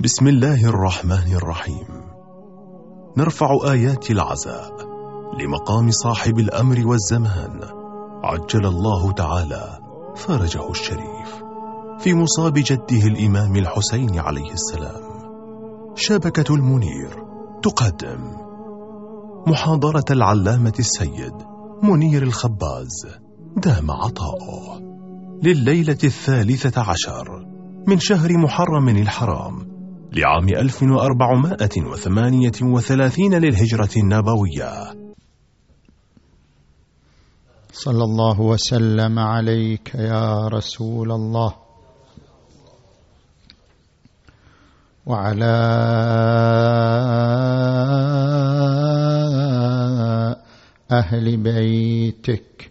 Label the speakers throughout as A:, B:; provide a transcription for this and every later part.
A: بسم الله الرحمن الرحيم. نرفع آيات العزاء لمقام صاحب الأمر والزمان. عجل الله تعالى فرجه الشريف. في مصاب جده الإمام الحسين عليه السلام. شبكة المنير تقدم. محاضرة العلامة السيد منير الخباز دام عطاؤه. لليلة الثالثة عشر من شهر محرم الحرام لعام 1438 للهجرة النبوية.
B: صلى الله وسلم عليك يا رسول الله. وعلى أهل بيتك.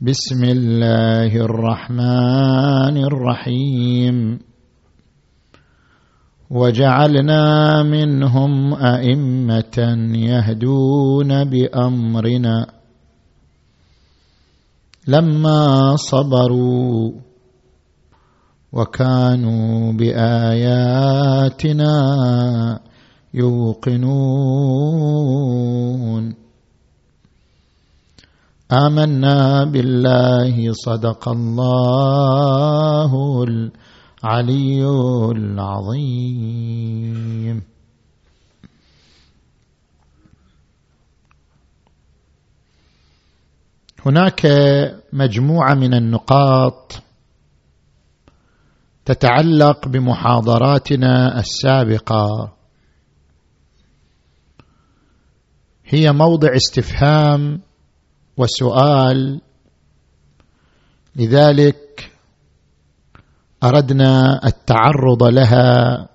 B: بسم الله الرحمن الرحيم. وجعلنا منهم أئمة يهدون بأمرنا. لما صبروا وكانوا بآياتنا يوقنون. آمنا بالله صدق الله العلي العظيم. هناك مجموعة من النقاط تتعلق بمحاضراتنا السابقة. هي موضع استفهام وسؤال لذلك أردنا التعرض لها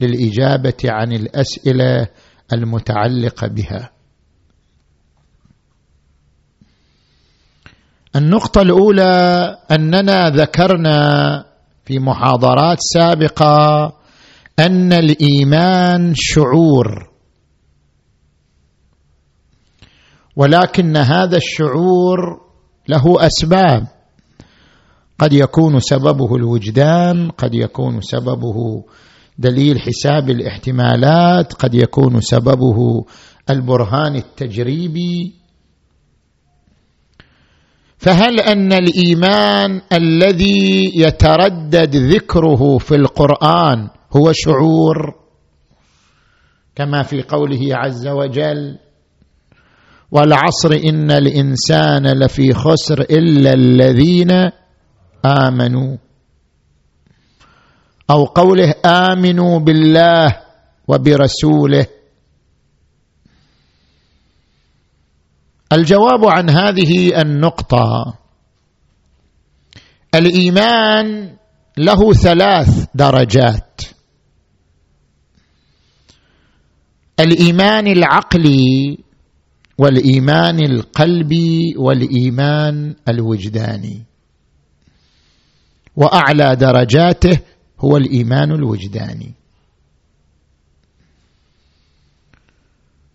B: للإجابة عن الأسئلة المتعلقة بها. النقطة الأولى أننا ذكرنا في محاضرات سابقة أن الإيمان شعور. ولكن هذا الشعور له أسباب. قد يكون سببه الوجدان قد يكون سببه دليل حساب الاحتمالات قد يكون سببه البرهان التجريبي. فهل أن الإيمان الذي يتردد ذكره في القرآن هو شعور؟ كما في قوله عز وجل والعصر إن الإنسان لفي خسر إلا الذين آمنوا. أو قوله آمنوا بالله وبرسوله. الجواب عن هذه النقطة الإيمان له ثلاث درجات. الإيمان العقلي والإيمان القلبي والإيمان الوجداني. وأعلى درجاته هو الإيمان الوجداني.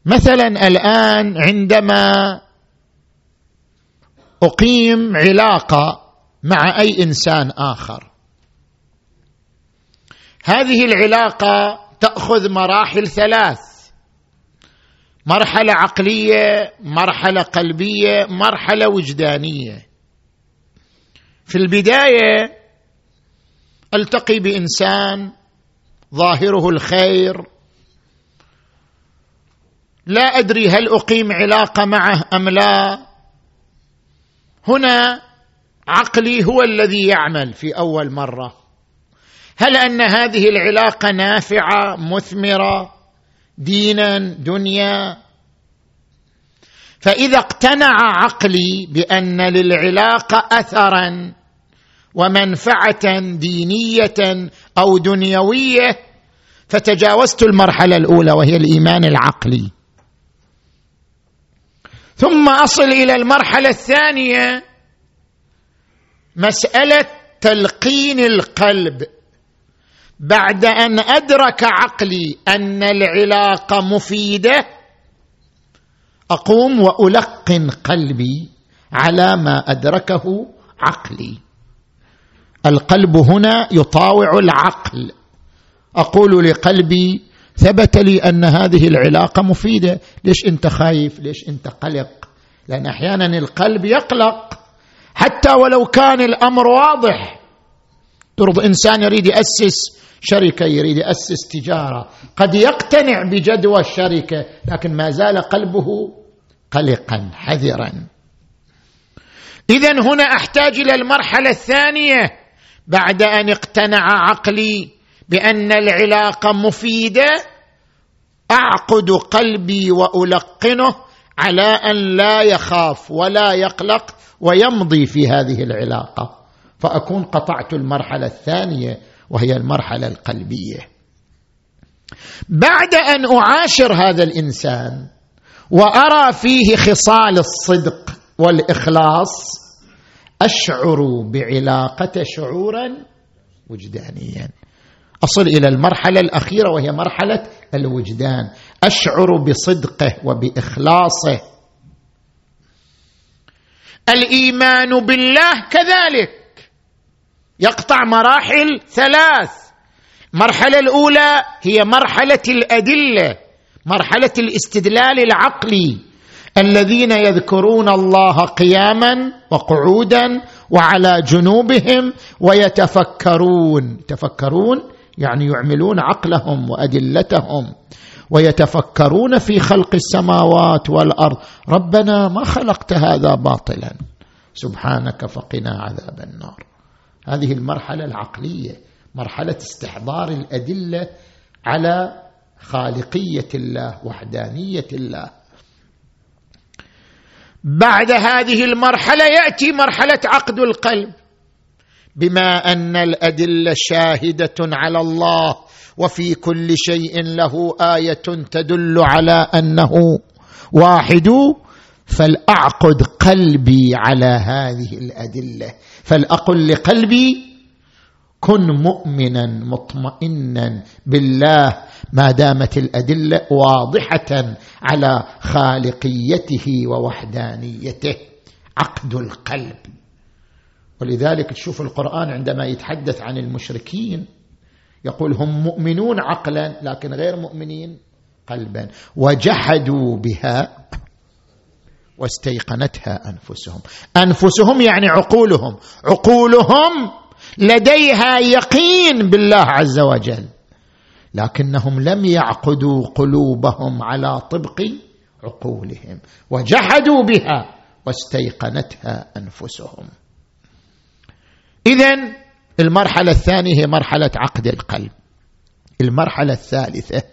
B: مثلا الآن عندما أقيم علاقة مع أي إنسان آخر هذه العلاقة تأخذ مراحل ثلاث. مرحلة عقلية مرحلة قلبية مرحلة وجدانية. في البداية ألتقي بإنسان ظاهره الخير. لا أدري هل أقيم علاقة معه أم لا. هنا عقلي هو الذي يعمل في أول مرة. هل أن هذه العلاقة نافعة مثمرة؟ دينا دنيا. فإذا اقتنع عقلي بأن للعلاقة اثرا ومنفعة دينية أو دنيوية فتجاوزت المرحلة الأولى وهي الإيمان العقلي. ثم أصل إلى المرحلة الثانية مسألة تلقين القلب. بعد أن أدرك عقلي أن العلاقه مفيدة أقوم وألقن قلبي على ما أدركه عقلي. القلب هنا يطاوع العقل. أقول لقلبي ثبت لي أن هذه العلاقة مفيدة. ليش أنت خايف؟ ليش أنت قلق؟ لأن أحيانا القلب يقلق. حتى ولو كان الأمر واضح ترض إنسان يريد يأسس شركة يريد يأسس تجارة. قد يقتنع بجدوى الشركة لكن ما زال قلبه قلقا حذرا. اذا هنا أحتاج إلى المرحلة الثانية. بعد أن اقتنع عقلي بأن العلاقة مفيدة أعقد قلبي وألقنه على أن لا يخاف ولا يقلق ويمضي في هذه العلاقة. فأكون قطعت المرحلة الثانية. وهي المرحلة القلبية. بعد أن أعاشر هذا الإنسان وأرى فيه خصال الصدق والإخلاص أشعر بعلاقته شعورا وجدانيا. أصل إلى المرحلة الأخيرة وهي مرحلة الوجدان. أشعر بصدقه وبإخلاصه. الإيمان بالله كذلك. يقطع مراحل ثلاث. المرحله الأولى هي مرحلة الأدلة مرحلة الاستدلال العقلي. الذين يذكرون الله قياما وقعودا وعلى جنوبهم ويتفكرون. تفكرون يعني يعملون عقلهم وأدلتهم. ويتفكرون في خلق السماوات والأرض. ربنا ما خلقت هذا باطلا. سبحانك فقنا عذاب النار. هذه المرحلة العقلية مرحلة استحضار الأدلة على خالقية الله وحدانية الله. بعد هذه المرحلة يأتي مرحلة عقد القلب. بما أن الأدلة شاهدة على الله وفي كل شيء له آية تدل على أنه واحد فلأعقد قلبي على هذه الأدلة. فلأقل لقلبي كن مؤمنا مطمئنا بالله ما دامت الأدلة واضحة على خالقيته ووحدانيته. عقد القلب. ولذلك تشوف القرآن عندما يتحدث عن المشركين يقول هم مؤمنون عقلا لكن غير مؤمنين قلبا. وجحدوا بها واستيقنتها أنفسهم. أنفسهم يعني عقولهم. عقولهم لديها يقين بالله عز وجل. لكنهم لم يعقدوا قلوبهم على طبق عقولهم. وجحدوا بها واستيقنتها أنفسهم. اذا المرحلة الثانية هي مرحلة عقد القلب. المرحلة الثالثة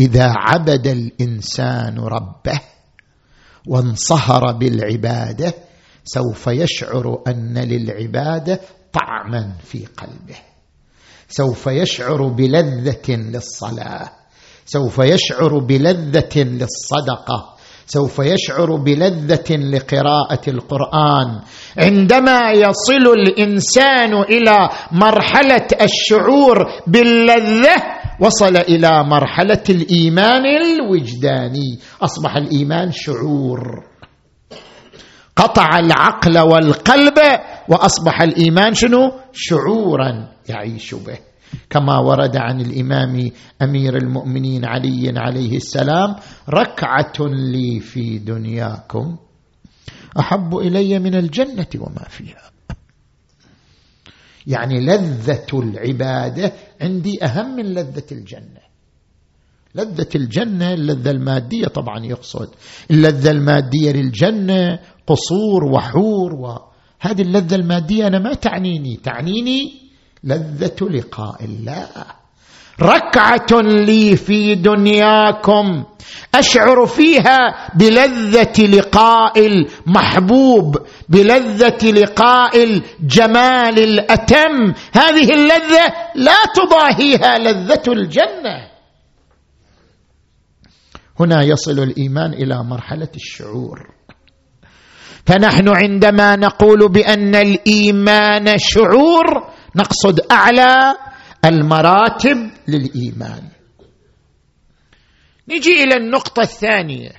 B: إذا عبد الإنسان ربه وانصهر بالعبادة سوف يشعر أن للعبادة طعما في قلبه. سوف يشعر بلذة للصلاة. سوف يشعر بلذة للصدقة. سوف يشعر بلذة لقراءة القرآن. عندما يصل الإنسان إلى مرحلة الشعور باللذة وصل إلى مرحلة الإيمان الوجداني. أصبح الإيمان شعور. قطع العقل والقلب وأصبح الإيمان شنو؟ شعورا يعيش به. كما ورد عن الإمام أمير المؤمنين علي عليه السلام ركعة لي في دنياكم أحب إلي من الجنة وما فيها. يعني لذة العبادة عندي أهم من لذة الجنة. لذة الجنة اللذة المادية طبعا يقصد. اللذة المادية للجنة قصور وحور وهذه اللذة المادية أنا ما تعنيني. تعنيني لذة لقاء الله. ركعة لي في دنياكم. أشعر فيها بلذة لقاء المحبوب بلذة لقاء الجمال الأتم. هذه اللذة لا تضاهيها لذة الجنة. هنا يصل الإيمان إلى مرحلة الشعور. فنحن عندما نقول بأن الإيمان شعور نقصد أعلى المراتب للإيمان. نجي إلى النقطة الثانية.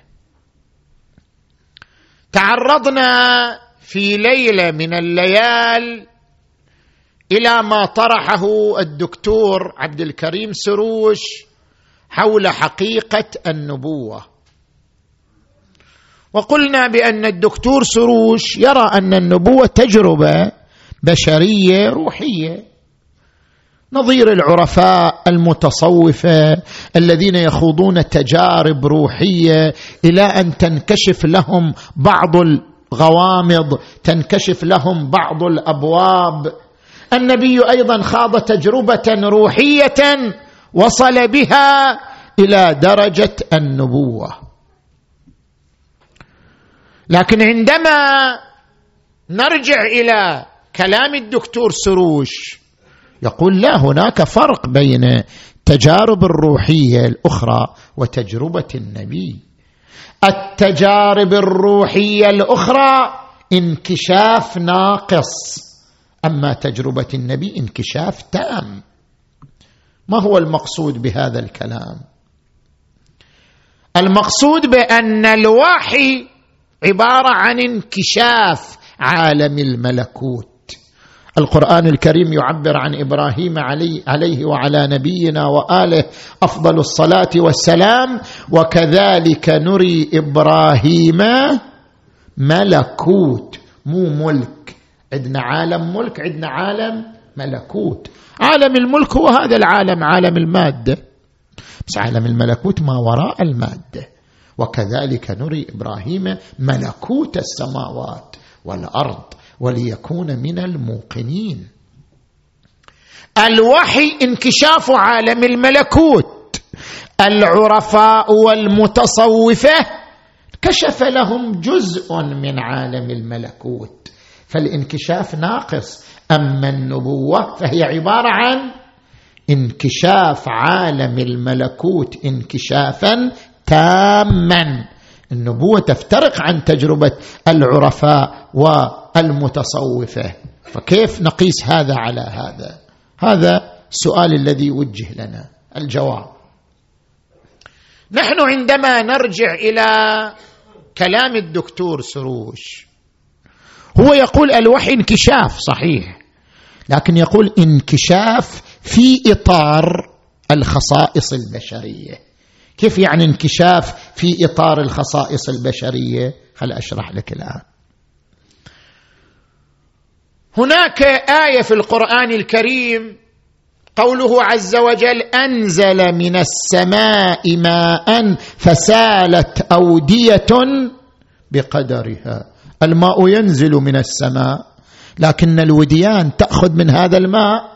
B: تعرضنا في ليلة من الليال إلى ما طرحه الدكتور عبد الكريم سروش حول حقيقة النبوة. وقلنا بأن الدكتور سروش يرى أن النبوة تجربة بشرية روحية. نظير العرفاء المتصوفة الذين يخوضون تجارب روحية إلى أن تنكشف لهم بعض الغوامض تنكشف لهم بعض الأبواب. النبي أيضا خاض تجربة روحية وصل بها إلى درجة النبوة. لكن عندما نرجع إلى كلام الدكتور سروش يقول لا هناك فرق بين التجارب الروحية الأخرى وتجربة النبي. التجارب الروحية الأخرى انكشاف ناقص أما تجربة النبي انكشاف تام. ما هو المقصود بهذا الكلام؟ المقصود بأن الوحي عبارة عن انكشاف عالم الملكوت. القرآن الكريم يعبر عن إبراهيم علي عليه وعلى نبينا وآله أفضل الصلاة والسلام وكذلك نري إبراهيم ملكوت مو ملك. عندنا عالم ملك عندنا عالم ملكوت. عالم الملك هو هذا العالم عالم المادة. بس عالم الملكوت ما وراء المادة. وكذلك نري إبراهيم ملكوت السماوات والأرض. وليكون من الموقنين. الوحي انكشاف عالم الملكوت. العرفاء والمتصوفة كشف لهم جزء من عالم الملكوت. فالانكشاف ناقص. أما النبوة فهي عبارة عن انكشاف عالم الملكوت انكشافا تاما. النبوة تفترق عن تجربة العرفاء والمتصوفة. فكيف نقيس هذا على هذا؟ هذا السؤال الذي وجه لنا الجواب. نحن عندما نرجع إلى كلام الدكتور سروش هو يقول الوحي انكشاف صحيح لكن يقول انكشاف في إطار الخصائص البشرية. كيف يعني انكشاف في إطار الخصائص البشرية خل أشرح لك الآن. هناك آية في القرآن الكريم قوله عز وجل أنزل من السماء ماء فسالت أودية بقدرها. الماء ينزل من السماء لكن الوديان تأخذ من هذا الماء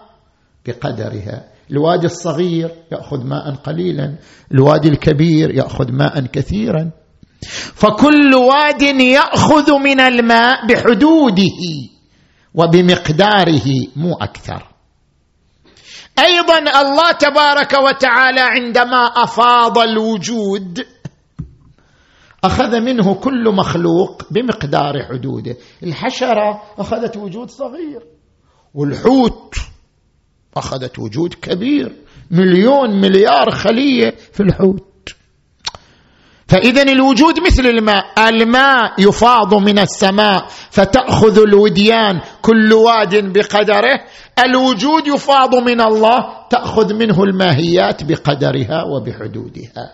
B: بقدرها. الوادي الصغير يأخذ ماء قليلا الوادي الكبير يأخذ ماء كثيرا. فكل واد يأخذ من الماء بحدوده وبمقداره مو أكثر. أيضا الله تبارك وتعالى عندما أفاض الوجود أخذ منه كل مخلوق بمقدار حدوده. الحشرة أخذت وجود صغير والحوت أخذت وجود كبير مليون مليار خلية في الحوت. فاذا الوجود مثل الماء الماء يفاض من السماء فتأخذ الوديان كل واد بقدره. الوجود يفاض من الله تأخذ منه الماهيات بقدرها وبحدودها.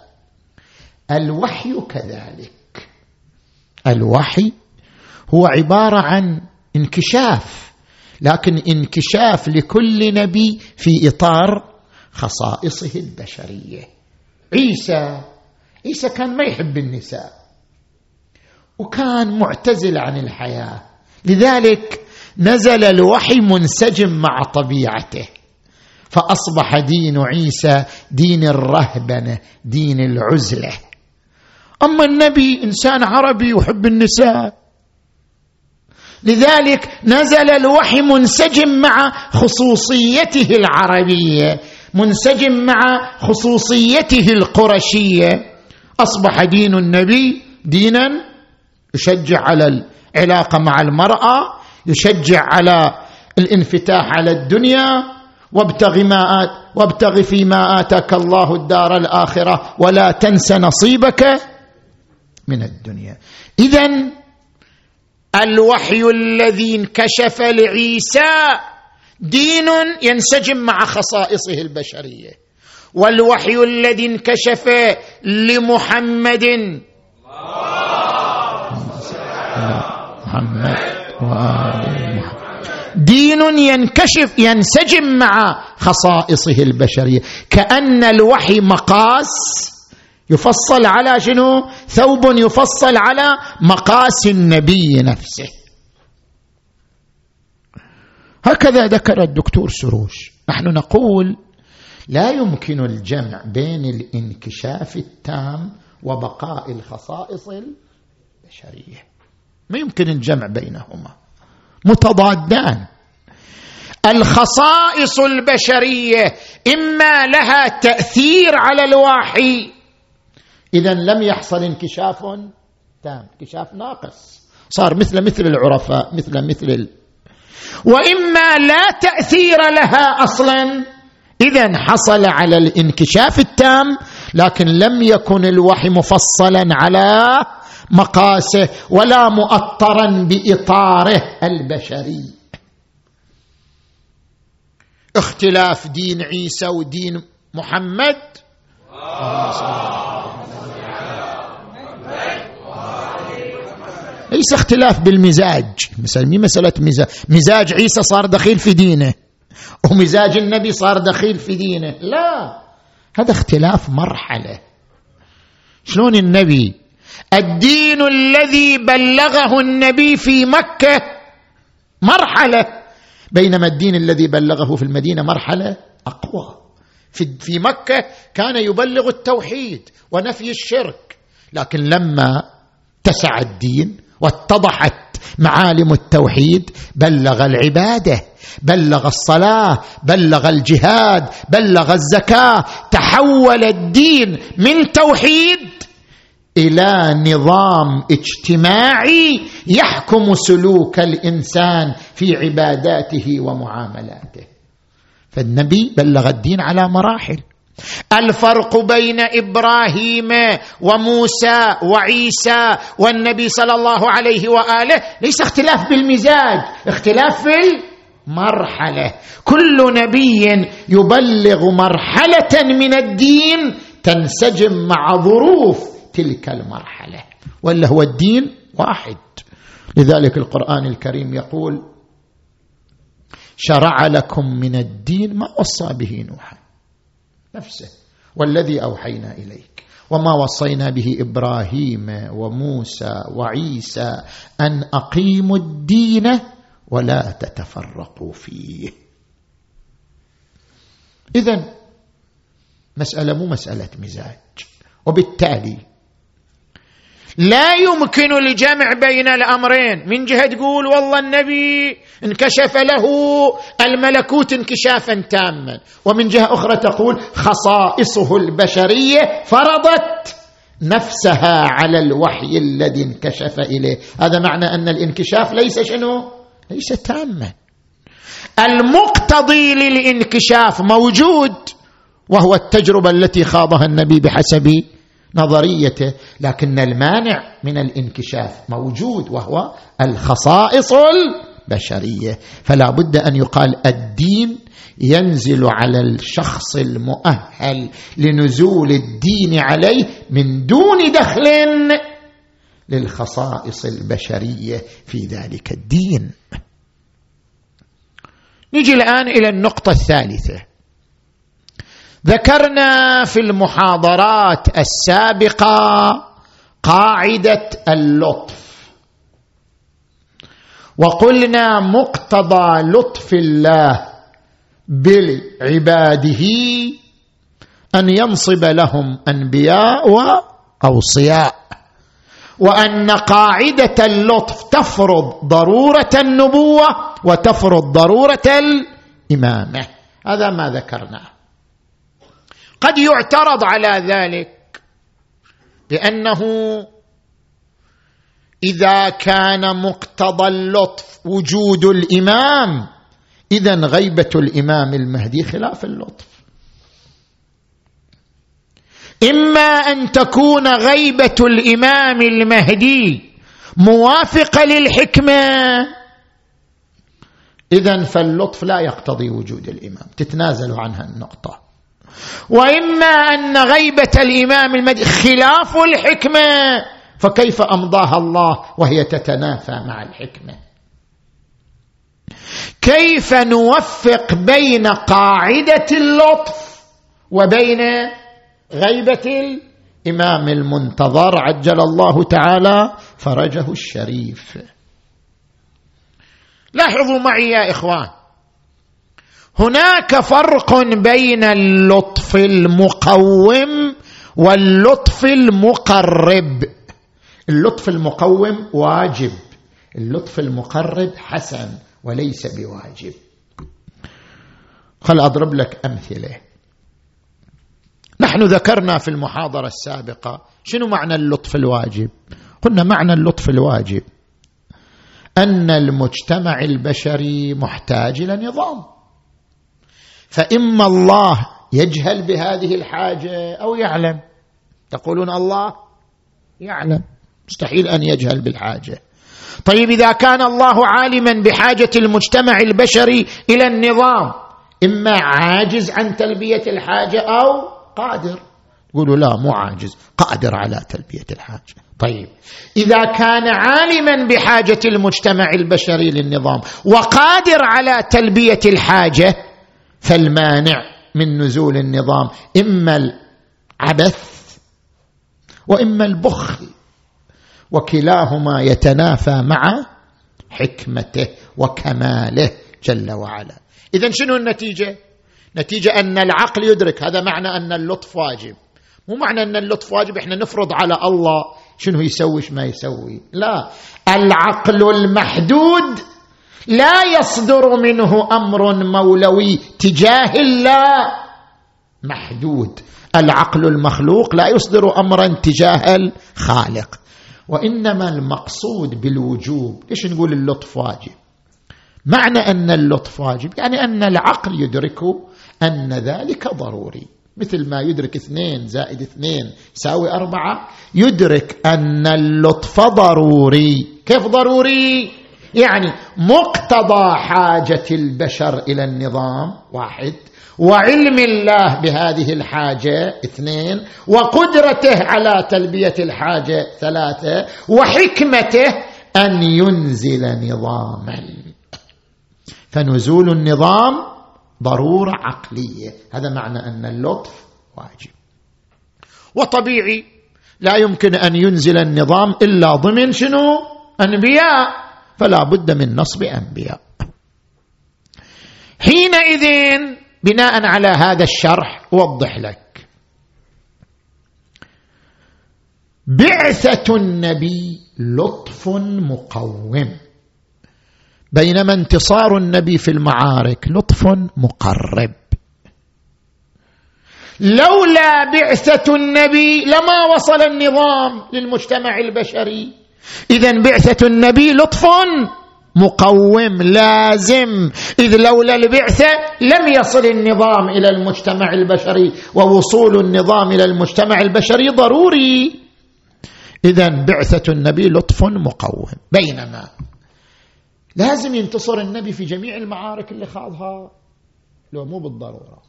B: الوحي كذلك. الوحي هو عبارة عن انكشاف. لكن انكشاف لكل نبي في إطار خصائصه البشرية. عيسى عيسى كان ما يحب النساء وكان معتزل عن الحياة. لذلك نزل الوحي منسجم مع طبيعته فأصبح دين عيسى دين الرهبنة دين العزلة. أما النبي إنسان عربي يحب النساء لذلك نزل الوحي منسجم مع خصوصيته العربية منسجم مع خصوصيته القرشية. أصبح دين النبي دينا يشجع على العلاقه مع المرأة يشجع على الانفتاح على الدنيا. وابتغ ما وابتغ فيما آتاك الله الدار الآخرة ولا تنس نصيبك من الدنيا. إذا الوحي الذي انكشف لعيسى دين ينسجم مع خصائصه البشرية. والوحي الذي انكشف لمحمد. دين ينكشف ينسجم مع خصائصه البشرية. كأن الوحي مقاس يفصل على شنو؟ ثوب يفصل على مقاس النبي نفسه. هكذا ذكر الدكتور سروش. نحن نقول لا يمكن الجمع بين الانكشاف التام وبقاء الخصائص البشرية. ما يمكن الجمع بينهما. متضادان. الخصائص البشرية إما لها تأثير على الواحي اذا لم يحصل انكشاف تام انكشاف ناقص. صار مثل مثل العرفاء مثل مثل ال... وإما لا تأثير لها أصلا. اذا حصل على الانكشاف التام لكن لم يكن الوحي مفصلا على مقاسه ولا مؤطرا بإطاره البشري. اختلاف دين عيسى ودين محمد. ليس اختلاف بالمزاج. مثلا مسألة مزاج. مزاج عيسى صار دخيل في دينه. ومزاج النبي صار دخيل في دينه. لا. هذا اختلاف مرحلة. شلون النبي؟ الدين الذي بلغه النبي في مكة مرحلة. بينما الدين الذي بلغه في المدينة مرحلة أقوى. في مكة كان يبلغ التوحيد ونفي الشرك. لكن لما اتسع الدين واتضحت معالم التوحيد بلغ العبادة بلغ الصلاة بلغ الجهاد بلغ الزكاة تحول الدين من توحيد إلى نظام اجتماعي يحكم سلوك الإنسان في عباداته ومعاملاته. فالنبي بلغ الدين على مراحل. الفرق بين إبراهيم وموسى وعيسى والنبي صلى الله عليه وآله. ليس اختلاف بالمزاج اختلاف في المرحلة. كل نبي يبلغ مرحلة من الدين تنسجم مع ظروف تلك المرحلة ولا هو الدين واحد. لذلك القرآن الكريم يقول شرع لكم من الدين ما وصى به نوحا. نفسه والذي أوحينا إليك. وما وصينا به إبراهيم وموسى وعيسى أن أقيموا الدين ولا تتفرقوا فيه. اذا مسألة مو مسألة مزاج وبالتالي لا يمكن الجمع بين الأمرين. من جهة تقول والله النبي انكشف له الملكوت انكشافا تاما. ومن جهة أخرى تقول خصائصه البشرية فرضت نفسها على الوحي الذي انكشف إليه. هذا معنى أن الانكشاف ليس شنو؟ ليس تاما. المقتضي للانكشاف موجود وهو التجربة التي خاضها النبي بحسب نظريته لكن المانع من الانكشاف موجود وهو الخصائص البشرية. فلا بد أن يقال الدين ينزل على الشخص المؤهل لنزول الدين عليه من دون دخل للخصائص البشرية في ذلك الدين. نجي الآن إلى النقطة الثالثة. ذكرنا في المحاضرات السابقة قاعدة اللطف. وقلنا مقتضى لطف الله بعباده أن ينصب لهم أنبياء وأوصياء. وأن قاعدة اللطف تفرض ضرورة النبوة وتفرض ضرورة الإمامة. هذا ما ذكرناه. قد يعترض على ذلك لأنه إذا كان مقتضى اللطف وجود الإمام اذا غيبة الإمام المهدي خلاف اللطف. إما أن تكون غيبة الإمام المهدي موافقة للحكمة اذا فاللطف لا يقتضي وجود الإمام. تتنازل عنها النقطة. وإما أن غيبة الإمام المهدي خلاف الحكمة. فكيف أمضاها الله وهي تتنافى مع الحكمة؟ كيف نوفق بين قاعدة اللطف وبين غيبة الإمام المنتظر؟ عجل الله تعالى فرجه الشريف. لاحظوا معي يا إخوان هناك فرق بين اللطف المقوم واللطف المقرب. اللطف المقوم واجب. اللطف المقرب حسن وليس بواجب. خل أضرب لك أمثلة. نحن ذكرنا في المحاضرة السابقة شنو معنى اللطف الواجب. قلنا معنى اللطف الواجب أن المجتمع البشري محتاج إلى نظام. فإما الله يجهل بهذه الحاجة أو يعلم. تقولون الله يعلم. مستحيل أن يجهل بالحاجة. طيب إذا كان الله عالما بحاجة المجتمع البشري إلى النظام إما عاجز عن تلبية الحاجة أو قادر. يقولوا لا مو عاجز قادر على تلبية الحاجة. طيب إذا كان عالما بحاجة المجتمع البشري للنظام وقادر على تلبية الحاجة فالمانع من نزول النظام. إما العبث وإما البخل وكلاهما يتنافى مع حكمته وكماله جل وعلا. اذا شنو النتيجة؟ نتيجة أن العقل يدرك. هذا معنى أن اللطف واجب. مو معنى أن اللطف واجب إحنا نفرض على الله شنو يسوي ما يسوي. لا. العقل المحدود لا يصدر منه أمر مولوي تجاه الله. محدود. العقل المخلوق لا يصدر أمرا تجاه الخالق. وإنما المقصود بالوجوب. ليش نقول اللطف واجب؟ معنى أن اللطف واجب يعني أن العقل يدرك أن ذلك ضروري. مثل ما يدرك اثنين زائد اثنين يساوي أربعة يدرك أن اللطف ضروري. كيف ضروري؟ يعني مقتضى حاجة البشر إلى النظام واحد. وعلم الله بهذه الحاجة اثنين. وقدرته على تلبية الحاجة ثلاثة. وحكمته أن ينزل نظاما. فنزول النظام ضرورة عقلية. هذا معنى أن اللطف واجب. وطبيعي لا يمكن أن ينزل النظام إلا ضمن شنو؟ أنبياء. فلا بد من نصب أنبياء. حينئذ بناء على هذا الشرح أوضح لك. بعثة النبي لطف مقوم. بينما انتصار النبي في المعارك لطف مقرب. لولا بعثة النبي لما وصل النظام للمجتمع البشري. اذا بعثة النبي لطف مقوم لازم. إذ لولا البعثه لم يصل النظام إلى المجتمع البشري ووصول النظام إلى المجتمع البشري ضروري. اذا بعثة النبي لطف مقوم بينما لازم ينتصر النبي في جميع المعارك اللي خاضها. لو مو بالضرورة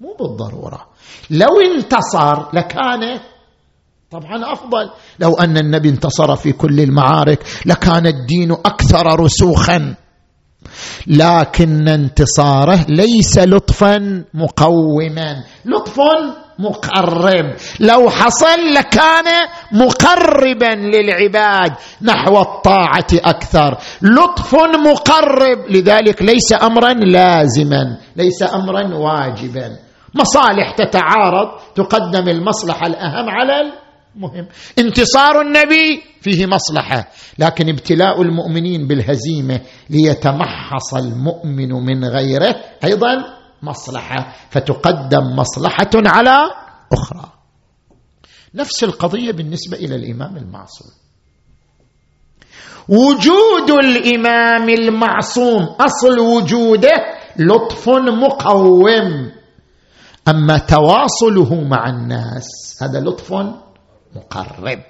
B: مو بالضرورة. لو انتصر لكان طبعا أفضل. لو أن النبي انتصر في كل المعارك لكان الدين أكثر رسوخا. لكن انتصاره ليس لطفا مقوما. لطف مقرب. لو حصل لكان مقربا للعباد نحو الطاعة أكثر. لطف مقرب. لذلك ليس امرا لازما. ليس امرا واجبا. مصالح تتعارض. تقدم المصلحة الأهم على مهم. انتصار النبي فيه مصلحة لكن ابتلاء المؤمنين بالهزيمة ليتمحص المؤمن من غيره أيضا مصلحة فتقدم مصلحة على أخرى. نفس القضية بالنسبة إلى الإمام المعصوم. وجود الإمام المعصوم أصل وجوده لطف مقوم. أما تواصله مع الناس هذا لطف مقرب.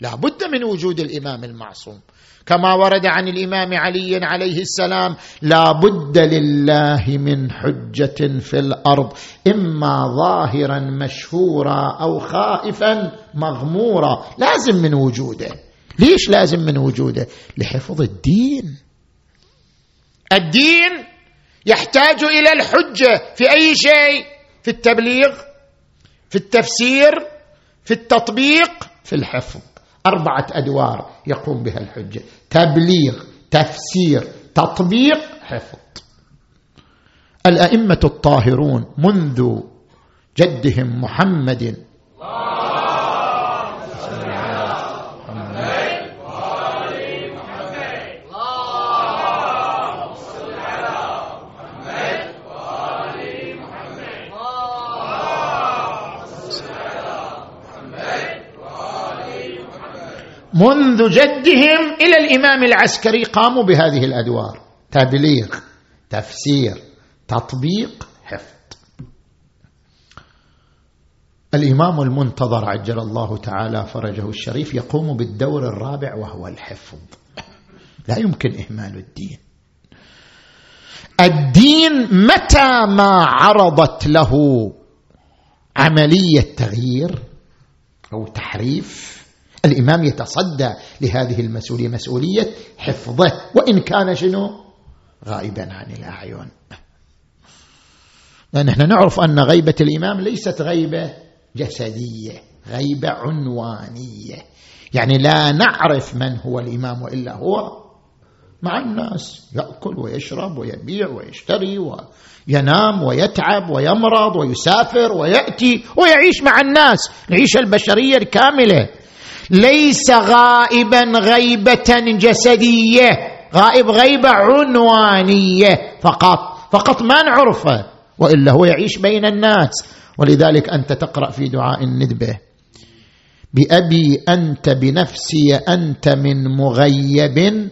B: لا بد من وجود الإمام المعصوم. كما ورد عن الإمام علي عليه السلام لا بد لله من حجة في الأرض إما ظاهرا مشهورا أو خائفا مغمورا. لازم من وجوده. ليش لازم من وجوده؟ لحفظ الدين. الدين يحتاج إلى الحجة في أي شيء؟ في التبليغ في التفسير في التطبيق في الحفظ. أربعة أدوار يقوم بها الحجة. تبليغ تفسير تطبيق حفظ. الأئمة الطاهرون منذ جدهم محمد منذ جدهم إلى الإمام العسكري قاموا بهذه الأدوار. تبليغ تفسير تطبيق حفظ. الإمام المنتظر عجل الله تعالى فرجه الشريف يقوم بالدور الرابع وهو الحفظ. لا يمكن إهمال الدين. الدين متى ما عرضت له عملية تغيير أو تحريف الإمام يتصدى لهذه المسؤولية مسؤولية حفظه. وإن كان شنو؟ غائبا عن الأعين. لأن إحنا نعرف أن غيبة الإمام ليست غيبة جسدية غيبة عنوانية. يعني لا نعرف من هو الإمام والا هو. مع الناس يأكل ويشرب ويبيع ويشتري وينام ويتعب ويمرض ويسافر ويأتي ويعيش مع الناس. العيشه البشرية الكاملة. ليس غائبا غيبة جسدية. غائب غيبة عنوانية فقط. فقط ما نعرفه وإلا هو يعيش بين الناس. ولذلك أنت تقرأ في دعاء الندبة. بأبي أنت بنفسي أنت من مغيب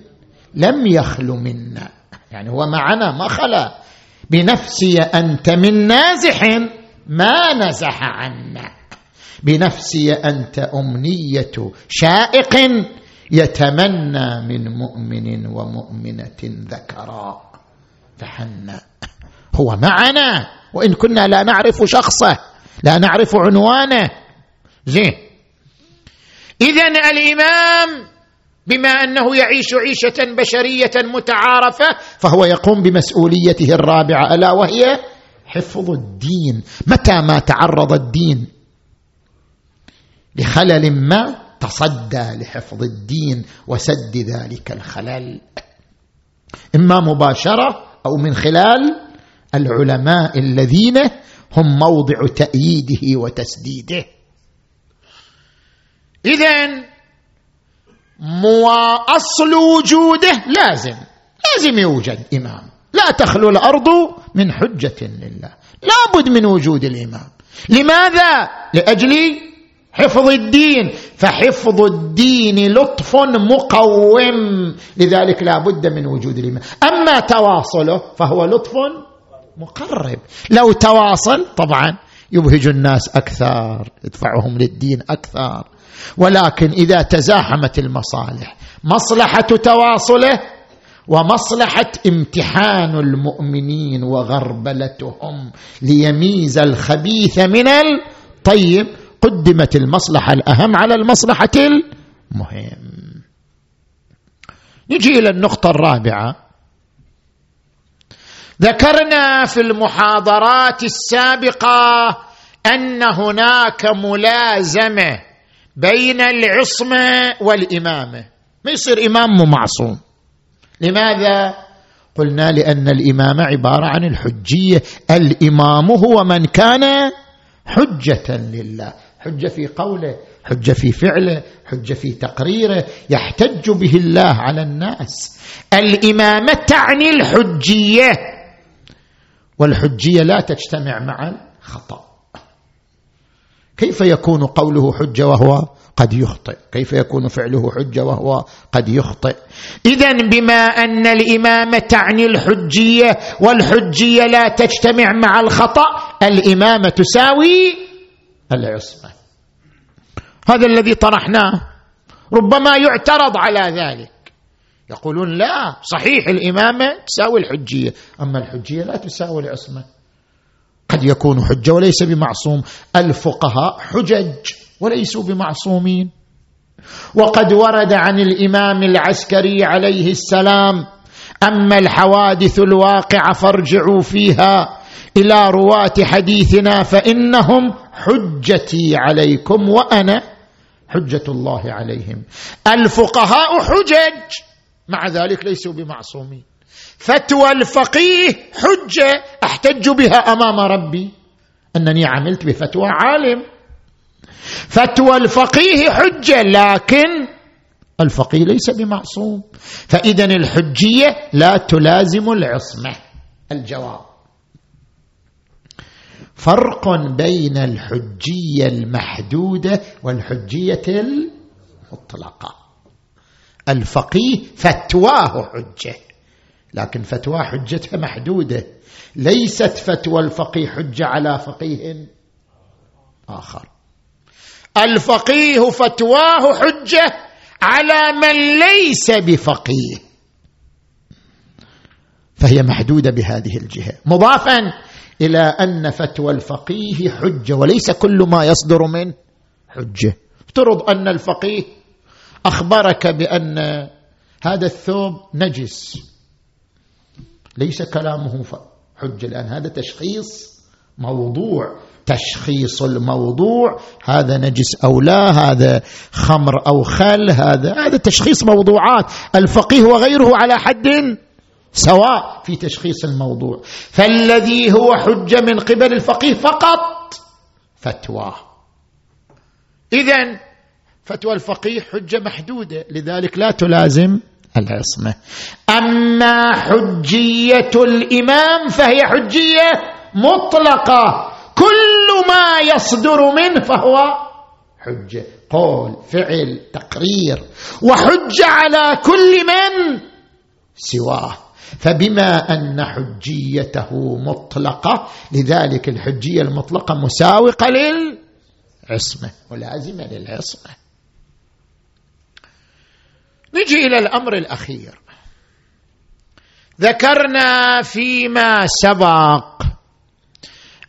B: لم يخل منا. يعني هو معنا ما خلا. بنفسي أنت من نازح ما نزح عنا. بنفسي أنت أمنية شائق يتمنى من مؤمن ومؤمنة ذكرا. فحنا هو معنا. وإن كنا لا نعرف شخصه لا نعرف عنوانه. زين. اذا الإمام بما أنه يعيش عيشة بشرية متعارفة فهو يقوم بمسؤوليته الرابعة ألا وهي حفظ الدين. متى ما تعرض الدين لخلل ما تصدى لحفظ الدين وسد ذلك الخلل. إما مباشرة أو من خلال العلماء الذين هم موضع تأييده وتسديده. اذا اصل وجوده لازم لازم يوجد إمام. لا تخلو الأرض من حجة لله لابد من وجود الإمام. لماذا؟ لأجل حفظ الدين فحفظ الدين لطف مقوم. لذلك لا بد من وجود الإمام أما تواصله فهو لطف مقرب. لو تواصل طبعا يبهج الناس أكثر يدفعهم للدين أكثر. ولكن إذا تزاحمت المصالح مصلحة تواصله ومصلحة امتحان المؤمنين وغربلتهم ليميز الخبيث من الطيب قدمت المصلحة الأهم على المصلحة المهم. نجي إلى النقطة الرابعة. ذكرنا في المحاضرات السابقة أن هناك ملازمة بين العصمه والامامه ما يصير إمام معصوم. لماذا؟ قلنا لأن الامامه عبارة عن الحجية. الإمام هو من كان حجة لله. حجه في قوله حجه في فعله حجه في تقريره يحتج به الله على الناس. الإمامة تعني الحجية. والحجية لا تجتمع مع الخطأ. كيف يكون قوله حجه وهو قد يخطئ؟ كيف يكون فعله حجه وهو قد يخطئ؟ اذا بما أن الإمامة تعني الحجية والحجية لا تجتمع مع الخطأ الإمامة تساوي العصمه هذا الذي طرحناه. ربما يعترض على ذلك. يقولون لا صحيح الإمامة تساوي الحجية. أما الحجية لا تساوي العصمة. قد يكون حجة وليس بمعصوم. الفقهاء حجج وليسوا بمعصومين. وقد ورد عن الإمام العسكري عليه السلام أما الحوادث الواقعة فارجعوا فيها إلى رواة حديثنا فإنهم حجتي عليكم وأنا حجة الله عليهم. الفقهاء حجج مع ذلك ليسوا بمعصومين. فتوى الفقيه حجة أحتج بها أمام ربي. أنني عملت بفتوى عالم. فتوى الفقيه حجة لكن الفقيه ليس بمعصوم. فاذا الحجية لا تلازم العصمة. الجواب. فرق بين الحجية المحدودة والحجية المطلقة. الفقيه فتواه حجة لكن فتوى حجتها محدودة. ليست فتوى الفقيه حجة على فقيه آخر. الفقيه فتواه حجة على من ليس بفقيه. فهي محدودة بهذه الجهة. مضافا إلى أن فتوى الفقيه حجة وليس كل ما يصدر منه حجة. افترض أن الفقيه أخبرك بأن هذا الثوب نجس. ليس كلامه حجة الان هذا تشخيص موضوع. تشخيص الموضوع هذا نجس أو لا هذا خمر أو خل هذا هذا تشخيص موضوعات. الفقيه وغيره على حد سواء في تشخيص الموضوع. فالذي هو حجة من قبل الفقيه فقط فتواه اذا فتوى الفقيه حجة محدودة لذلك لا تلازم العصمة. أما حجية الإمام فهي حجية مطلقة. كل ما يصدر منه فهو حجة. قول فعل تقرير. وحجة على كل من سواه. فبما أن حجيته مطلقة لذلك الحجية المطلقة مساوقة للعصمة ولازمه للعصمة. نجي إلى الأمر الأخير. ذكرنا فيما سبق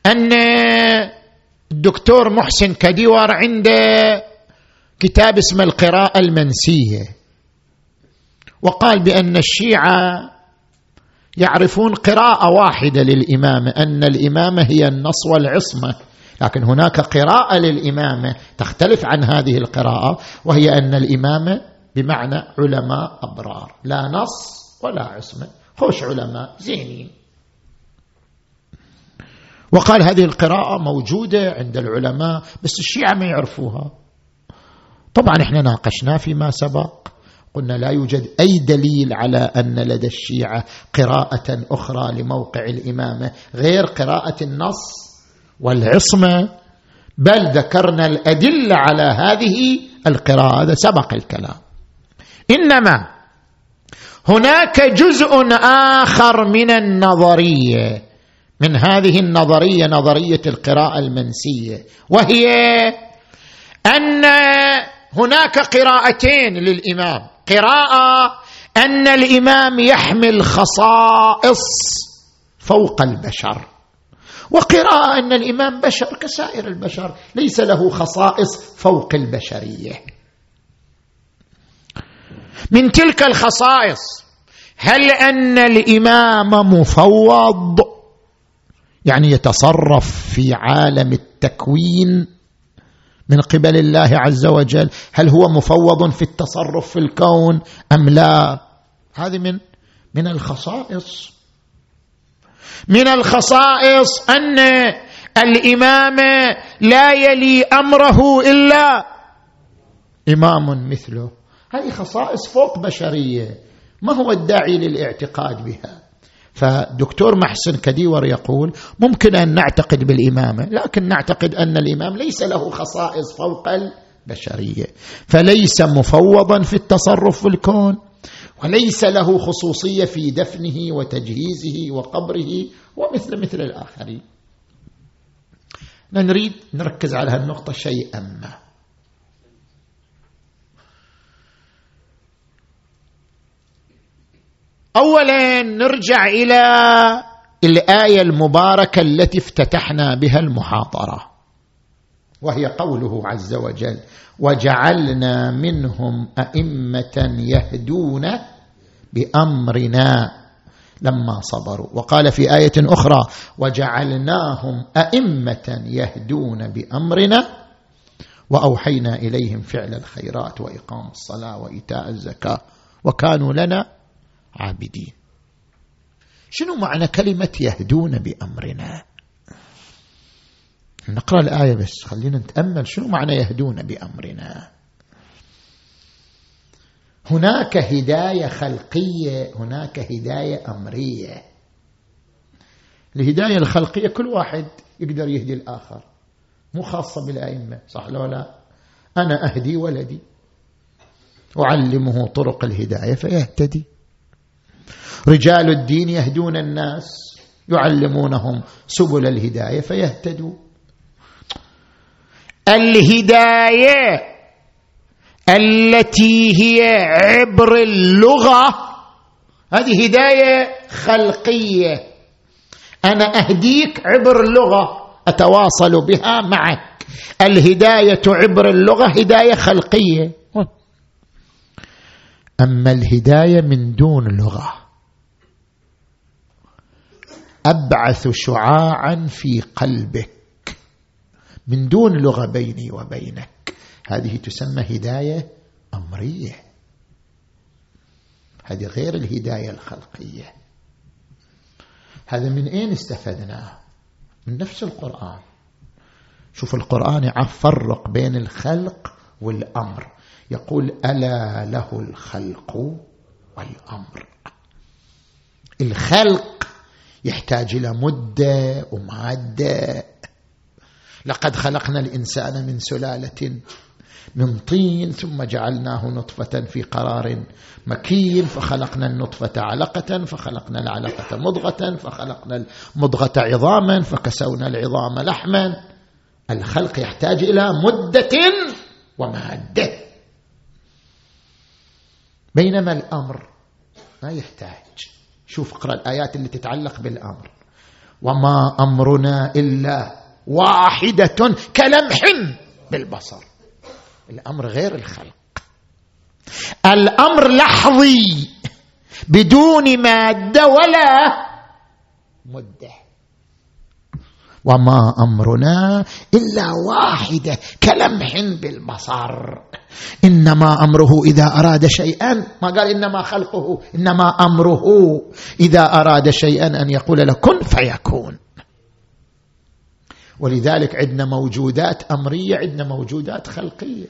B: أن الدكتور محسن كديور عنده كتاب اسمه القراءة المنسية وقال بأن الشيعة يعرفون قراءة واحدة للإمامة أن الإمامة هي النص والعصمة. لكن هناك قراءة للإمامة تختلف عن هذه القراءة وهي أن الإمامة بمعنى علماء أبرار. لا نص ولا عصمة. خوش علماء زينين. وقال هذه القراءة موجودة عند العلماء بس الشيعة ما يعرفوها. طبعا إحنا ناقشنا فيما سبق. قلنا لا يوجد أي دليل على أن لدى الشيعة قراءة أخرى لموقع الإمامة غير قراءة النص والعصمة. بل ذكرنا الأدلة على هذه القراءة هذا سبق الكلام. إنما هناك جزء آخر من النظرية من هذه النظرية نظرية القراءة المنسية وهي أن هناك قراءتين للإمام. قراءة أن الإمام يحمل خصائص فوق البشر وقراءة أن الإمام بشر كسائر البشر ليس له خصائص فوق البشرية. من تلك الخصائص هل أن الإمام مفوض؟ يعني يتصرف في عالم التكوين من قبل الله عز وجل. هل هو مفوض في التصرف في الكون أم لا؟ هذه من من الخصائص. من الخصائص أن الإمام لا يلي أمره إلا إمام مثله. هذه خصائص فوق بشرية. ما هو الداعي للاعتقاد بها؟ فدكتور محسن كديور يقول ممكن أن نعتقد بالإمامة لكن نعتقد أن الإمام ليس له خصائص فوق البشرية فليس مفوضا في التصرف في الكون وليس له خصوصية في دفنه وتجهيزه وقبره ومثل مثل الآخرين. نريد نركز على هالنقطه شيئا ما. اولا نرجع إلى الآية المباركة التي افتتحنا بها المحاضرة. وهي قوله عز وجل وجعلنا منهم أئمة يهدون بأمرنا لما صبروا. وقال في آية أخرى وجعلناهم أئمة يهدون بأمرنا وأوحينا إليهم فعل الخيرات وإقام الصلاة وإيتاء الزكاة. وكانوا لنا عابدين. شنو معنى كلمة يهدون بأمرنا؟ نقرأ الآية بس خلينا نتأمل شنو معنى يهدون بأمرنا. هناك هداية خلقية هناك هداية أمرية. الهداية الخلقية كل واحد يقدر يهدي الآخر مو خاصة بالأئمة صح لو لا؟ أنا أهدي ولدي أعلمه طرق الهداية فيهتدي. رجال الدين يهدون الناس يعلمونهم سبل الهداية فيهتدوا. الهداية التي هي عبر اللغة هذه هداية خلقية. أنا أهديك عبر اللغة أتواصل بها معك. الهداية عبر اللغة هداية خلقية. أما الهداية من دون لغة. أبعث شعاعا في قلبك. من دون لغة بيني وبينك. هذه تسمى هداية أمرية. هذه غير الهداية الخلقية. هذا من أين استفدناه من نفس القرآن. شوف القرآن يفرق بين الخلق والأمر. يقول ألا له الخلق والأمر. الخلق يحتاج إلى مدة ومادة. لقد خلقنا الإنسان من سلالة من طين ثم جعلناه نطفة في قرار مكين فخلقنا النطفة علقة فخلقنا العلقة مضغة فخلقنا المضغة عظاما فكسونا العظام لحما. الخلق يحتاج إلى مدة ومادة. بينما الأمر ما يحتاج. شوف اقرأ الآيات اللي تتعلق بالأمر. وما أمرنا إلا واحدة كلمح بالبصر. الأمر غير الخلق. الأمر لحظي بدون مادة ولا مدة. وما أمرنا إلا واحدة كلمح بالبصر. إنما أمره إذا أراد شيئا. ما قال إنما خلقه إنما أمره إذا أراد شيئا أن يقول له كن فيكون. ولذلك عندنا موجودات أمرية عندنا موجودات خلقية.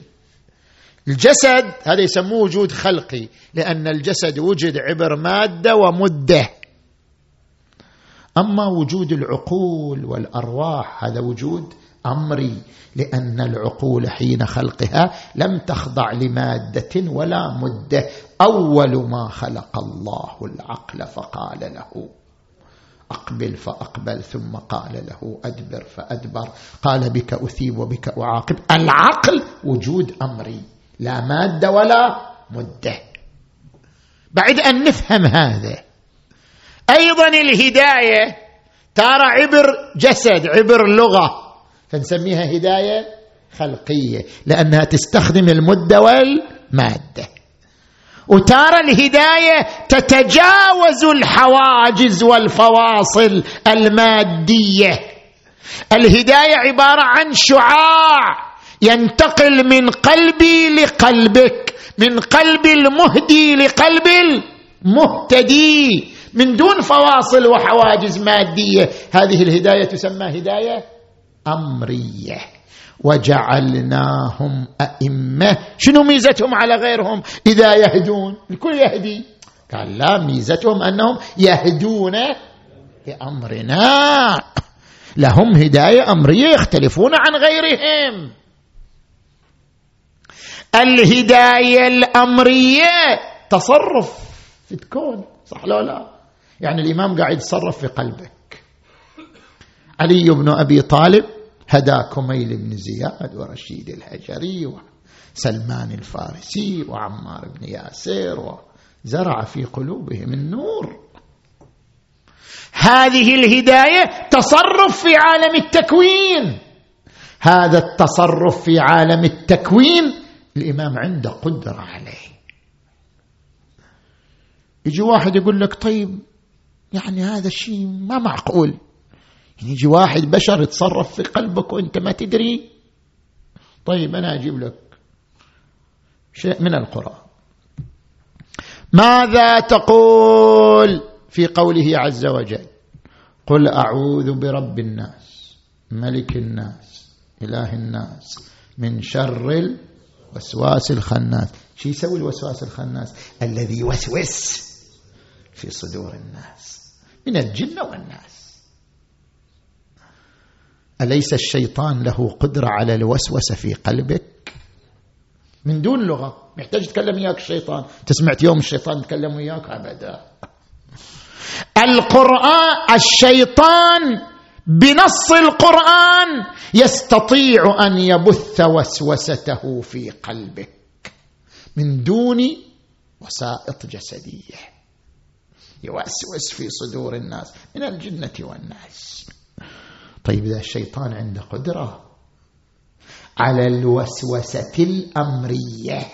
B: الجسد هذا يسموه وجود خلقي لأن الجسد وجد عبر مادة ومدة. أما وجود العقول والأرواح هذا وجود امري لأن العقول حين خلقها لم تخضع لمادة ولا مده أول ما خلق الله العقل فقال له. أقبل فأقبل ثم قال له. أدبر فأدبر. قال بك أثيب وبك أعاقب. العقل وجود أمري. لا مادة ولا مده بعد أن نفهم هذا أيضا الهداية ترى عبر جسد عبر لغة فنسميها هداية خلقية لأنها تستخدم المده والمادة. وترى الهداية تتجاوز الحواجز والفواصل المادية. الهداية عبارة عن شعاع ينتقل من قلبي لقلبك من قلب المهدي لقلب المهتدي من دون فواصل وحواجز مادية. هذه الهداية تسمى هداية أمرية. وجعلناهم أئمة. شنو ميزتهم على غيرهم؟ إذا يهدون. الكل يهدي. قال لا ميزتهم أنهم يهدون بامرنا لهم هداية أمرية يختلفون عن غيرهم. الهداية الأمرية تصرف في الكون صح لو لا؟ يعني الإمام قاعد يتصرف في قلبك. علي بن أبي طالب هدى كميل بن زياد ورشيد الهجري وسلمان الفارسي وعمار بن ياسر وزرع في قلوبهم النور. هذه الهداية تصرف في عالم التكوين. هذا التصرف في عالم التكوين الإمام عنده قدرة عليه. يجي واحد يقول لك طيب يعني هذا الشيء ما معقول. يعني يجي واحد بشر يتصرف في قلبك وانت ما تدري. طيب أنا أجيب لك شيء من القرآن. ماذا تقول في قوله عز وجل؟ قل أعوذ برب الناس ملك الناس إله الناس من شر الوسواس الخناس. شو يسوي الوسواس الخناس؟ الذي يوسوس في صدور الناس من الجن والناس. أليس الشيطان له قدرة على الوسوسة في قلبك؟ من دون لغة. يحتاج يتكلم وياك الشيطان. تسمعت يوم الشيطان يتكلم وياك أبدا. القرآن الشيطان بنص القرآن يستطيع أن يبث وسوسته في قلبك من دون وسائط جسدية. يوسوس في صدور الناس من الجنة والناس. طيب إذا الشيطان عنده قدرة على الوسوسة الأمرية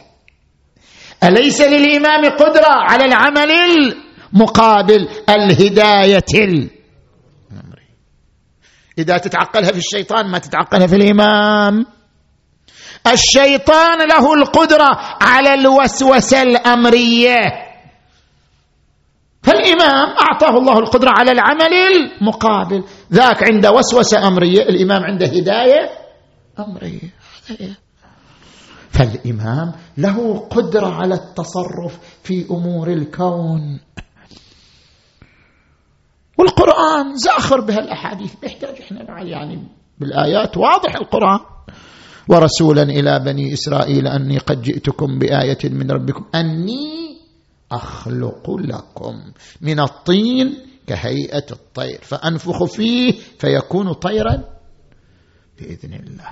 B: أليس للإمام قدرة على العمل المقابل الهداية الأمرية؟ إذا تتعقلها في الشيطان ما تتعقلها في الإمام. الشيطان له القدرة على الوسوسة الأمرية. فالإمام أعطاه الله القدرة على العمل المقابل. ذاك عنده وسوسة أمرية الإمام عنده هداية أمرية. فالإمام له قدرة على التصرف في أمور الكون. والقرآن زاخر بهالأحاديث. يحتاج إحنا بعد يعني بالآيات واضح القرآن. ورسولا إلى بني إسرائيل أني قد جئتكم بآية من ربكم. أني أخلق لكم من الطين كهيئة الطير فأنفخ فيه فيكون طيرا بإذن الله.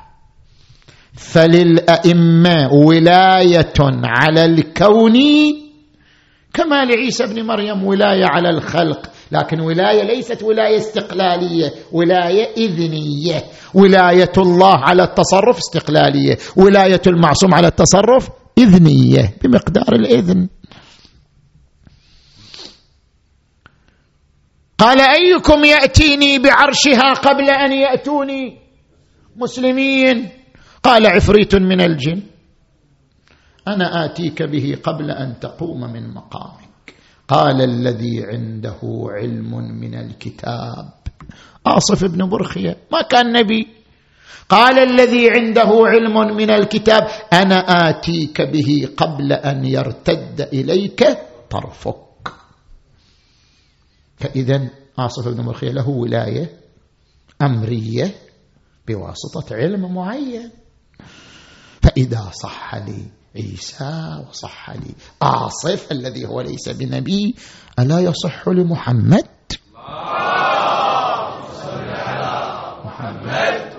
B: فللأئمة ولاية على الكون كما لعيسى ابن مريم ولاية على الخلق لكن ولاية ليست ولاية استقلالية ولاية إذنية. ولاية الله على التصرف استقلالية ولاية المعصوم على التصرف إذنية بمقدار الإذن. قال أيكم يأتيني بعرشها قبل أن يأتوني؟ مسلمين. قال عفريت من الجن. أنا آتيك به قبل أن تقوم من مقامك. قال الذي عنده علم من الكتاب. آصف بن برخية ما كان نبي. قال الذي عنده علم من الكتاب أنا آتيك به قبل أن يرتد إليك طرفك. فإذا آصف بن برخية له ولاية أمرية بواسطة علم معين. فإذا صح لي عيسى وصح لي آصف الذي هو ليس بنبي ألا يصح لمحمد؟ محمد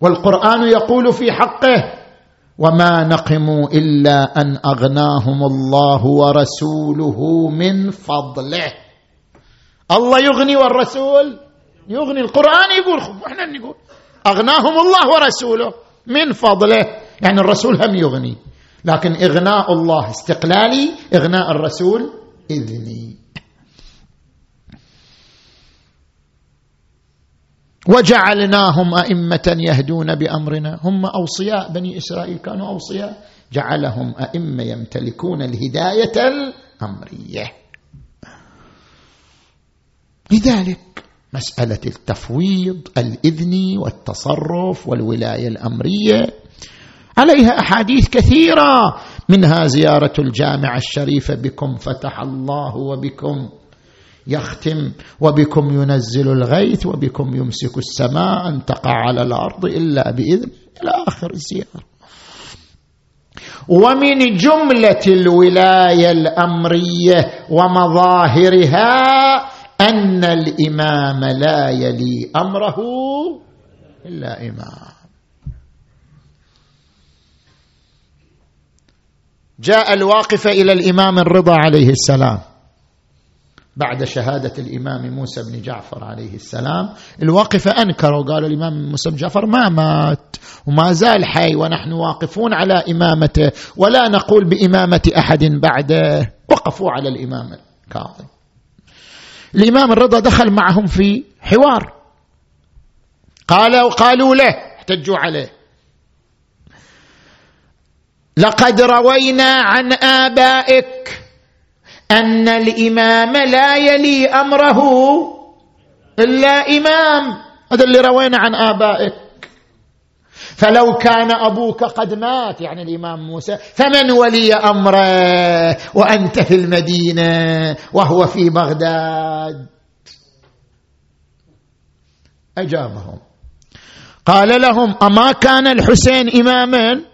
B: والقرآن يقول في حقه وما نقموا إلا أن أغناهم الله ورسوله من فضله. الله يغني والرسول يغني. القرآن يقول إحنا نقول أغناهم الله ورسوله من فضله. يعني الرسول هم يغني لكن إغناء الله استقلالي إغناء الرسول إذني. وجعلناهم أئمة يهدون بأمرنا. هم أوصياء بني إسرائيل كانوا أوصياء. جعلهم أئمة يمتلكون الهداية الأمرية. لذلك مسألة التفويض الإذني والتصرف والولاية الأمرية عليها أحاديث كثيرة. منها زيارة الجامعة الشريفه بكم فتح الله وبكم. يختم وبكم ينزل الغيث وبكم يمسك السماء أن تقع على الأرض إلا بإذن إلى آخر الزيارة. ومن جملة الولاية الأمرية ومظاهرها أن الإمام لا يلي أمره إلا إمام. جاء الواقف إلى الإمام الرضا عليه السلام. بعد شهادة الإمام موسى بن جعفر عليه السلام. الواقفة أنكروا قالوا الإمام موسى بن جعفر ما مات وما زال حي ونحن واقفون على إمامته ولا نقول بإمامة أحد بعده. وقفوا على الإمام الكاظم. الإمام الرضا دخل معهم في حوار. قالوا قالوا له احتجوا عليه. لقد روينا عن آبائك أن الإمام لا يلي أمره إلا إمام. هذا اللي روينا عن آبائك. فلو كان أبوك قد مات يعني الإمام موسى فمن ولي أمره؟ وأنت في المدينة وهو في بغداد. أجابهم. قال لهم أما كان الحسين إماما؟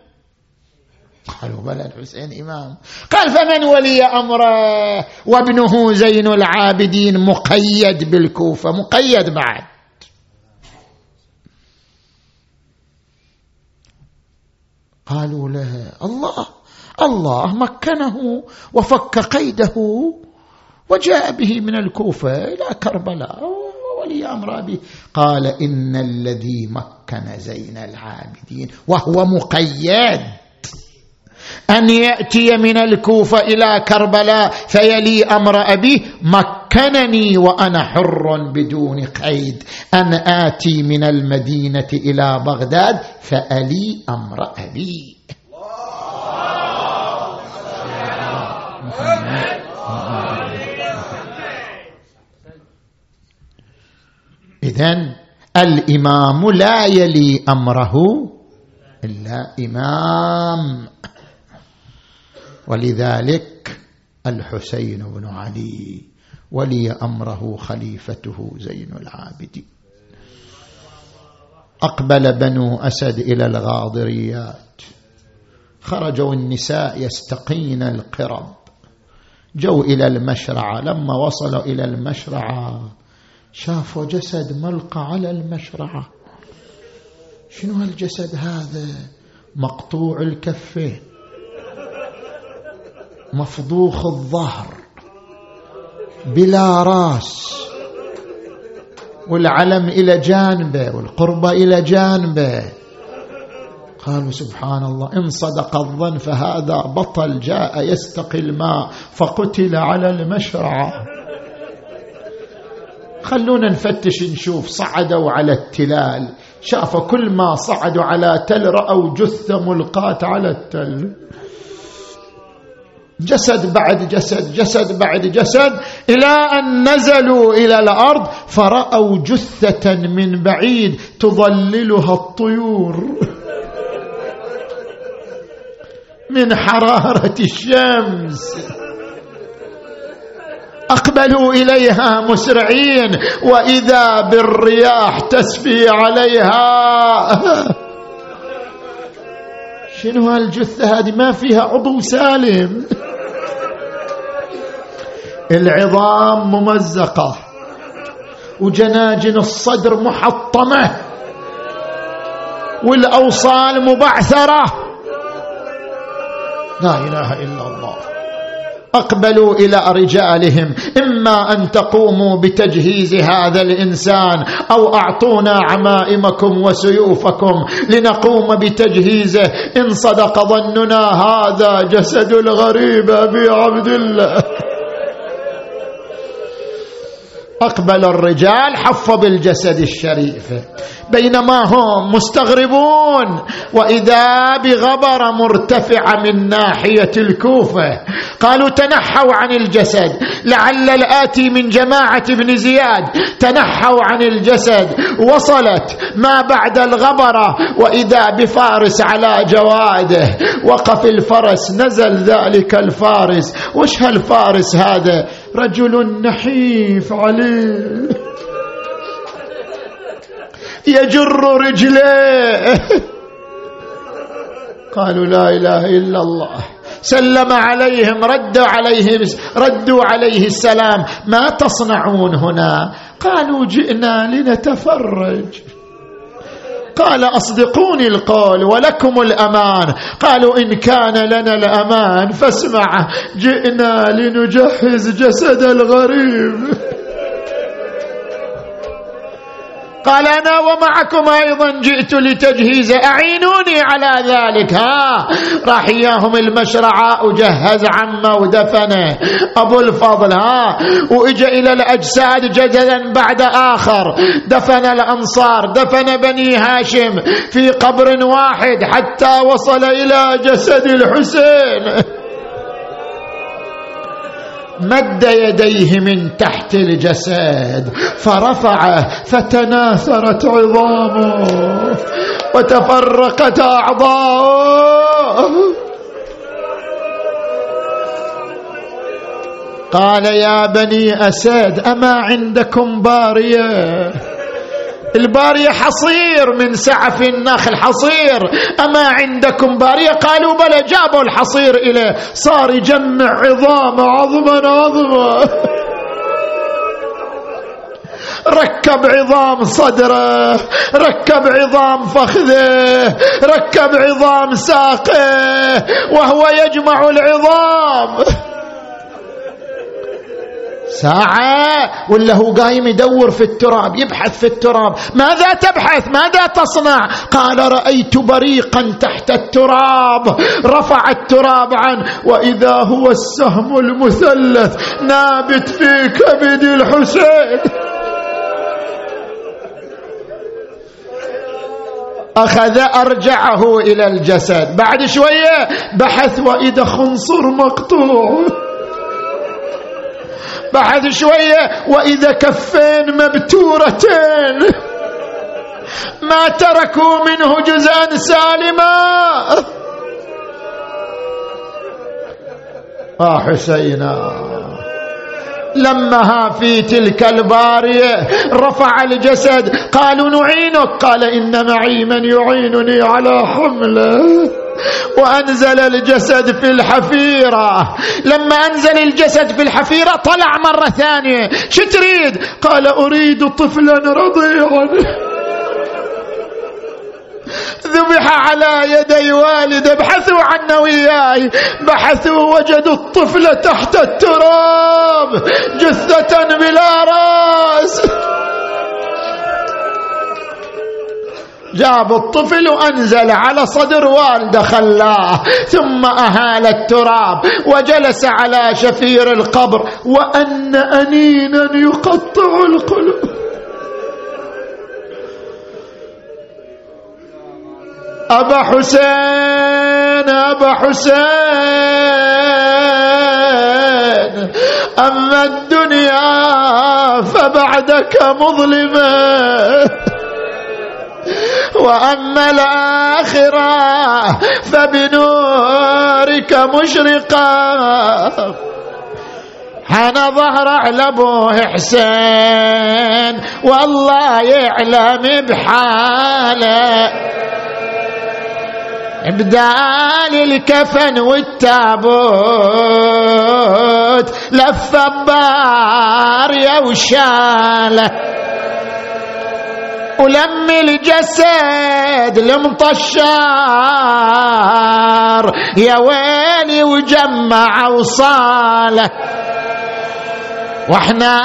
B: قالوا بلى الحسين إمام. قال فمن ولي أمره؟ وابنه زين العابدين مقيد بالكوفة. مقيد بعد. قالوا له الله الله مكنه وفك قيده وجاء به من الكوفة إلى كربلاء ولي أمر به. قال إن الذي مكن زين العابدين وهو مقيد. أن يأتي من الكوفة إلى كربلاء فيلي أمر ابيه مكنني وأنا حر بدون قيد. أن آتي من المدينة إلى بغداد فألي أمر أبي. إذن الإمام لا يلي أمره إلا إمام. ولذلك الحسين بن علي ولي أمره خليفته زين العابدين. أقبل بنو أسد إلى الغاضريات. خرجوا النساء يستقين القرب. جو إلى المشرعه لما وصلوا إلى المشرعه شافوا جسد ملقى على المشرعه شنو هالجسد هذا؟ مقطوع الكفين. مفضوخ الظهر بلا راس والعلم إلى جانبه والقربه إلى جانبه. قالوا سبحان الله إن صدق الظن فهذا بطل جاء يستقي الماء فقتل على المشرعه خلونا نفتش نشوف صعدوا على التلال. شاف كل ما صعدوا على تل رأوا جثة ملقاة على التل. جسد بعد جسد جسد بعد جسد إلى أن نزلوا إلى الأرض فرأوا جثة من بعيد تظللها الطيور. من حرارة الشمس. أقبلوا إليها مسرعين وإذا بالرياح تسفي عليها. شنو هالجثة هذه؟ ما فيها عضو سالم. العظام ممزقة. وجناجن الصدر محطمة. والأوصال مبعثرة. لا إله إلا الله. اقبلوا إلى رجالهم. إما أن تقوموا بتجهيز هذا الإنسان أو أعطونا عمائمكم وسيوفكم لنقوم بتجهيزه. إن صدق ظننا هذا جسد الغريب أبي عبد الله. أقبل الرجال حفوا بالجسد الشريف. بينما هم مستغربون وإذا بغبره مرتفعه من ناحية الكوفة قالوا تنحوا عن الجسد لعل الآتي من جماعة ابن زياد تنحوا عن الجسد. وصلت ما بعد الغبرة وإذا بفارس على جواده. وقف الفرس نزل ذلك الفارس. وش هالفارس هذا؟ رجل نحيف عليه. يجر رجليه. قالوا لا إله إلا الله. سلم عليهم ردوا عليه ردوا عليه السلام. ما تصنعون هنا؟ قالوا جئنا لنتفرج. قال أصدقوني القول ولكم الأمان. قالوا إن كان لنا الأمان فاسمع جئنا لنجهز جسد الغريب. قال أنا ومعكم أيضا جئت لتجهيز أعينوني على ذلك. ها راح إياهم المشرعة وجهز عمه ودفنه أبو الفضل ها وإجا إلى الأجساد جدلا بعد آخر. دفن الأنصار دفن بني هاشم في قبر واحد حتى وصل إلى جسد الحسين. مد يديه من تحت الجسد فرفعه فتناثرت عظامه وتفرقت أعضاؤه. قال يا بني اسد أما عندكم بارية؟ البارية حصير من سعف النخل حصير. أما عندكم بارية؟ قالوا بلى جابوا الحصير إليه صار يجمع عظام عظما عظما. ركب عظام صدره ركب عظام فخذه ركب عظام ساقه وهو يجمع العظام. ساعة ولا هو قايم يدور في التراب يبحث في التراب. ماذا تبحث؟ ماذا تصنع؟ قال رأيت بريقا تحت التراب. رفع التراب عنه. وإذا هو السهم المثلث نابت في كبد الحسين. أخذ أرجعه إلى الجسد. بعد شوية بحث وإذا خنصر مقطوع. بعد شوية وإذا كفين مبتورتين. ما تركوا منه جزءا سالما. آه حسينا. لما في تلك البارية. رفع الجسد. قالوا نعينك. قال إن معي من يعينني على حمله وأنزل الجسد في الحفيرة. لما أنزل الجسد في الحفيرة طلع مرة ثانية. شو تريد؟ قال أريد طفلا رضيعا. ذبح على يدي والده ابحثوا عنه وياي بحثوا وجدوا الطفل تحت التراب جثة بلا رأس. جاب الطفل وأنزل على صدر والده خلاه ثم أهال التراب وجلس على شفير القبر وأن أنينا يقطع القلوب أبا حسين أبا حسين. أما الدنيا فبعدك مظلمة. وأما الآخرة فبنورك مشرقة. حان ظهر على ابوه حسين والله يعلم بحاله. بدال الكفن والتابوت لف الضار يا وشالة. ولم الجسد المطشار يا ويلي وجمع وصالة. وإحنا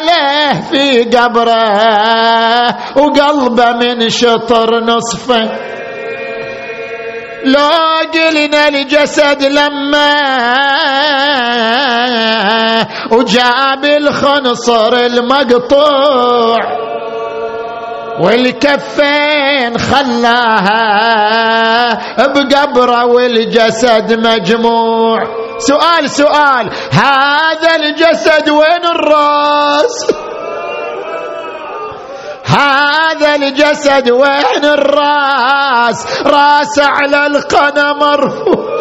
B: له في قبره وقلبه من شطر نصفه. لو قلنا الجسد لما وجاب الخنصر المقطوع والكفين خلاها بقبره والجسد مجموع. سؤال سؤال هذا الجسد وين الراس؟ هذا الجسد وين الراس؟ راس على القنا مرفوع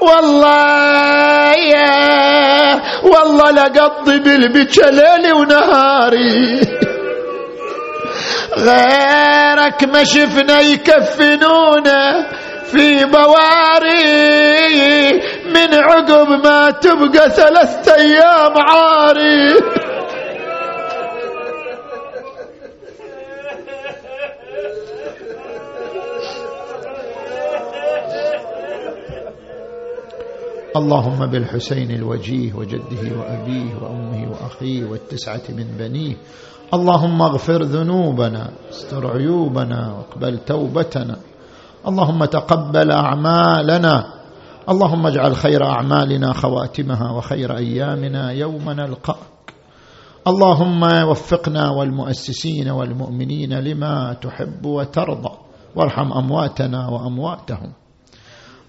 B: والله يا والله لقضي بالبكى ليلي ونهاري. غيرك ما شفنا يكفنونا في بواري. من عقب ما تبقى ثلاثة أيام عاري. اللهم بالحسين الوجيه وجده وأبيه وأمه وأخيه والتسعة من بنيه. اللهم اغفر ذنوبنا استر عيوبنا واقبل توبتنا. اللهم تقبل أعمالنا. اللهم اجعل خير أعمالنا خواتمها وخير أيامنا يوم نلقاك. اللهم وفقنا والمؤسسين والمؤمنين لما تحب وترضى. وارحم أمواتنا وأمواتهم.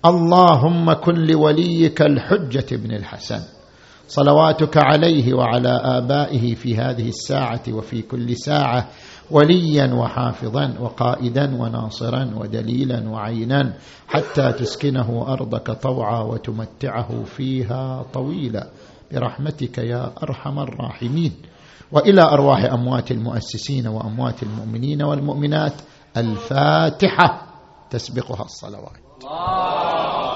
B: اللهم كن لوليك الحجة بن الحسن. صلواتك عليه وعلى آبائه في هذه الساعة وفي كل ساعة وليا وحافظا وقائدا وناصرا ودليلا وعينا حتى تسكنه أرضك طوعا وتمتعه فيها طويلا. برحمتك يا أرحم الراحمين. وإلى أرواح أموات المؤسسين وأموات المؤمنين والمؤمنات الفاتحة تسبقها الصلوات. Allah.